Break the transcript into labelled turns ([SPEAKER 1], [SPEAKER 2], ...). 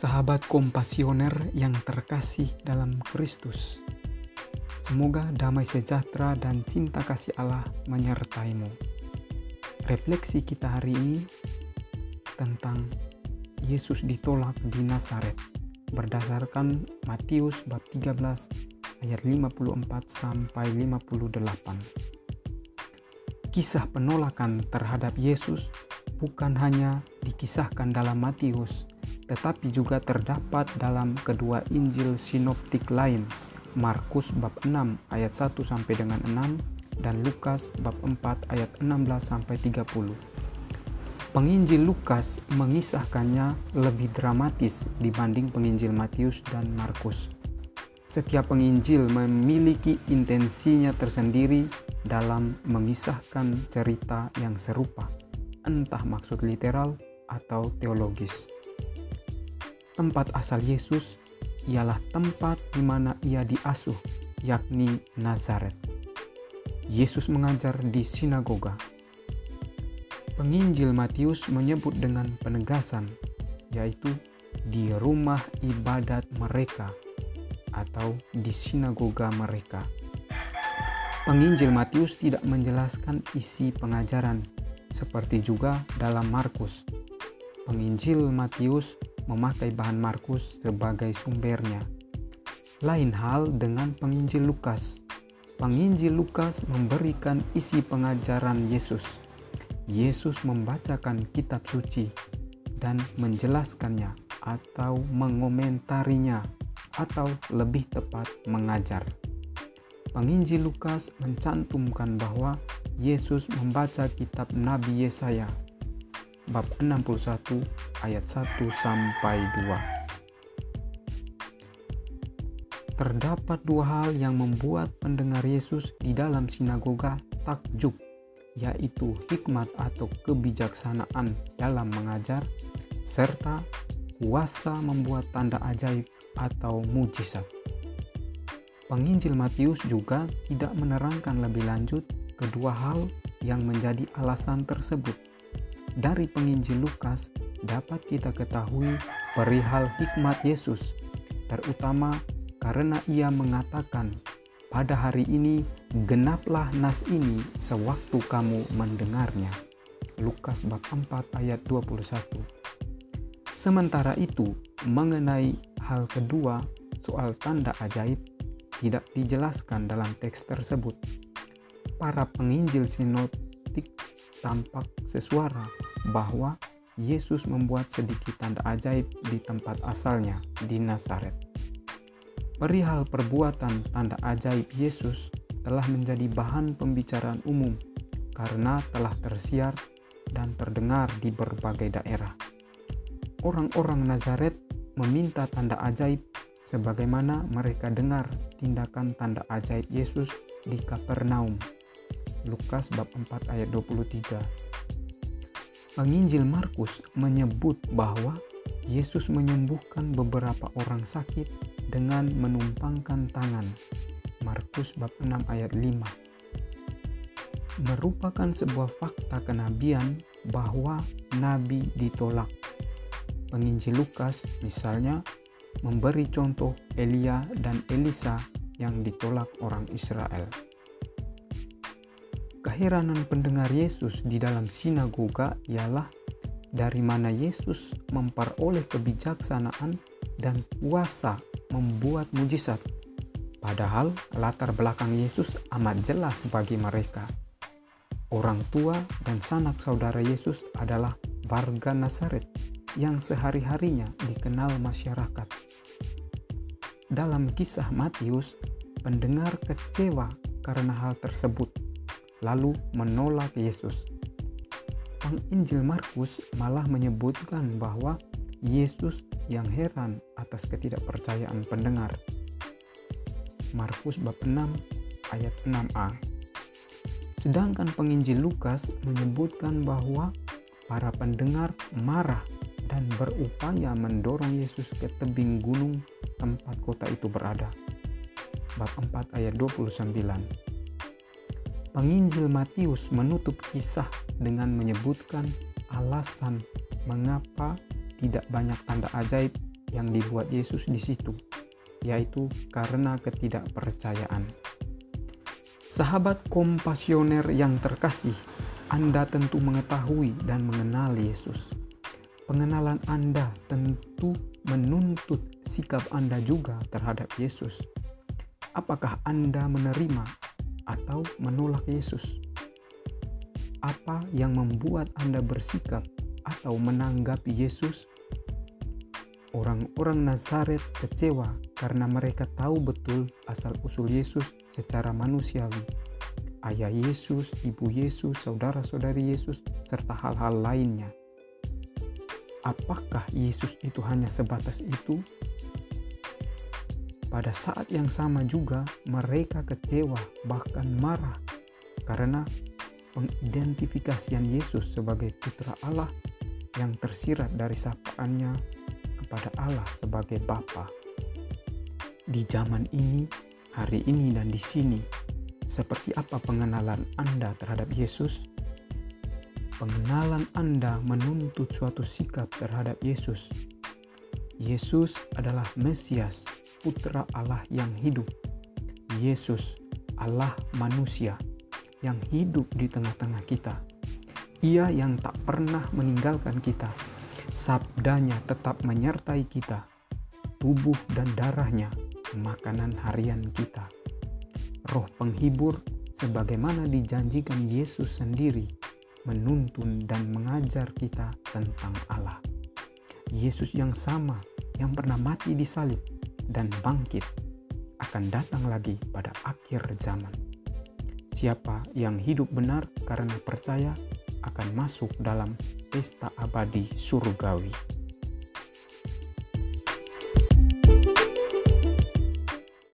[SPEAKER 1] Sahabat kompasioner yang terkasih dalam Kristus, semoga damai sejahtera dan cinta kasih Allah menyertaimu. Refleksi kita hari ini tentang Yesus ditolak di Nazaret berdasarkan Matius bab 13 ayat 54 sampai 58. Kisah penolakan terhadap Yesus bukan hanya dikisahkan dalam Matius, tetapi juga terdapat dalam kedua Injil sinoptik lain, Markus bab 6 ayat 1 sampai dengan 6 dan Lukas bab 4 ayat 16 sampai 30. Penginjil Lukas mengisahkannya lebih dramatis dibanding penginjil Matius dan Markus. Setiap penginjil memiliki intensinya tersendiri dalam mengisahkan cerita yang serupa, entah maksud literal atau teologis. Tempat asal Yesus ialah tempat di mana ia diasuh, yakni Nazaret. Yesus mengajar di sinagoga, Penginjil Matius menyebut dengan penegasan, yaitu di rumah ibadat mereka atau di sinagoga mereka. Penginjil Matius tidak menjelaskan isi pengajaran, seperti juga dalam Markus. Penginjil Matius memakai bahan Markus sebagai sumbernya. Lain hal dengan penginjil Lukas. Penginjil Lukas memberikan isi pengajaran Yesus Yesus membacakan kitab suci dan menjelaskannya atau mengomentarinya atau lebih tepat mengajar. Penginjil Lukas mencantumkan bahwa Yesus membaca kitab Nabi Yesaya bab 61 ayat 1 sampai 2. Terdapat dua hal yang membuat pendengar Yesus di dalam sinagoga takjub yaitu hikmat atau kebijaksanaan dalam mengajar, serta kuasa membuat tanda ajaib atau mujizat. Penginjil Matius juga tidak menerangkan lebih lanjut kedua hal yang menjadi alasan tersebut. Dari penginjil Lukas dapat kita ketahui perihal hikmat Yesus, terutama karena ia mengatakan pada hari ini genaplah nas ini sewaktu kamu mendengarnya. Lukas bab 4 ayat 21. Sementara itu, mengenai hal kedua, soal tanda ajaib tidak dijelaskan dalam teks tersebut. Para penginjil sinoptik tampak sesuara bahwa Yesus membuat sedikit tanda ajaib di tempat asalnya, di Nazaret. Perihal perbuatan tanda ajaib Yesus telah menjadi bahan pembicaraan umum karena telah tersiar dan terdengar di berbagai daerah. Orang-orang Nazaret meminta tanda ajaib sebagaimana mereka dengar tindakan tanda ajaib Yesus di Kapernaum. Lukas bab 4 ayat 23. Penginjil Markus menyebut bahwa Yesus menyembuhkan beberapa orang sakit dengan menumpangkan tangan. Markus bab 6 ayat 5 merupakan sebuah fakta kenabian bahwa nabi ditolak. Penginjil Lukas misalnya memberi contoh Elia dan Elisa yang ditolak orang Israel. Keheranan pendengar Yesus di dalam sinagoga ialah dari mana Yesus memperoleh kebijaksanaan dan kuasa membuat mujizat. Padahal latar belakang Yesus amat jelas bagi mereka. Orang tua dan sanak saudara Yesus adalah warga Nazaret yang sehari-harinya dikenal masyarakat. Dalam kisah Matius, pendengar kecewa karena hal tersebut, lalu menolak Yesus. Penginjil Markus malah menyebutkan bahwa Yesus yang heran atas ketidakpercayaan pendengar. Markus bab 6 ayat 6a. Sedangkan penginjil Lukas menyebutkan bahwa para pendengar marah dan berupaya mendorong Yesus ke tebing gunung tempat kota itu berada. Bab 4 ayat 29. Penginjil Matius menutup kisah dengan menyebutkan alasan mengapa tidak banyak tanda ajaib yang dibuat Yesus di situ, yaitu karena ketidakpercayaan. Sahabat kompasioner yang terkasih, Anda tentu mengetahui dan mengenal Yesus. Pengenalan Anda tentu menuntut sikap Anda juga terhadap Yesus. Apakah Anda menerima atau menolak Yesus? Apa yang membuat Anda bersikap atau menanggapi Yesus Orang-orang Nazaret kecewa karena mereka tahu betul asal-usul Yesus secara manusiawi. Ayah Yesus, ibu Yesus, saudara-saudari Yesus, serta hal-hal lainnya. Apakah Yesus itu hanya sebatas itu? Pada saat yang sama juga mereka kecewa bahkan marah karena pengidentifikasian Yesus sebagai putra Allah yang tersirat dari sapaannya kepada Allah sebagai Bapa. Di zaman ini, hari ini dan di sini, seperti apa pengenalan Anda terhadap Yesus? Pengenalan Anda menuntut suatu sikap terhadap Yesus. Yesus adalah Mesias, Putra Allah yang hidup. Yesus, Allah manusia yang hidup di tengah-tengah kita. Ia yang tak pernah meninggalkan kita, sabdanya tetap menyertai kita, tubuh dan darahnya, makanan harian kita. Roh penghibur, sebagaimana dijanjikan Yesus sendiri, menuntun dan mengajar kita tentang Allah. Yesus yang sama, yang pernah mati di salib dan bangkit, akan datang lagi pada akhir zaman. Siapa yang hidup benar karena percaya akan masuk dalam pesta abadi surgawi.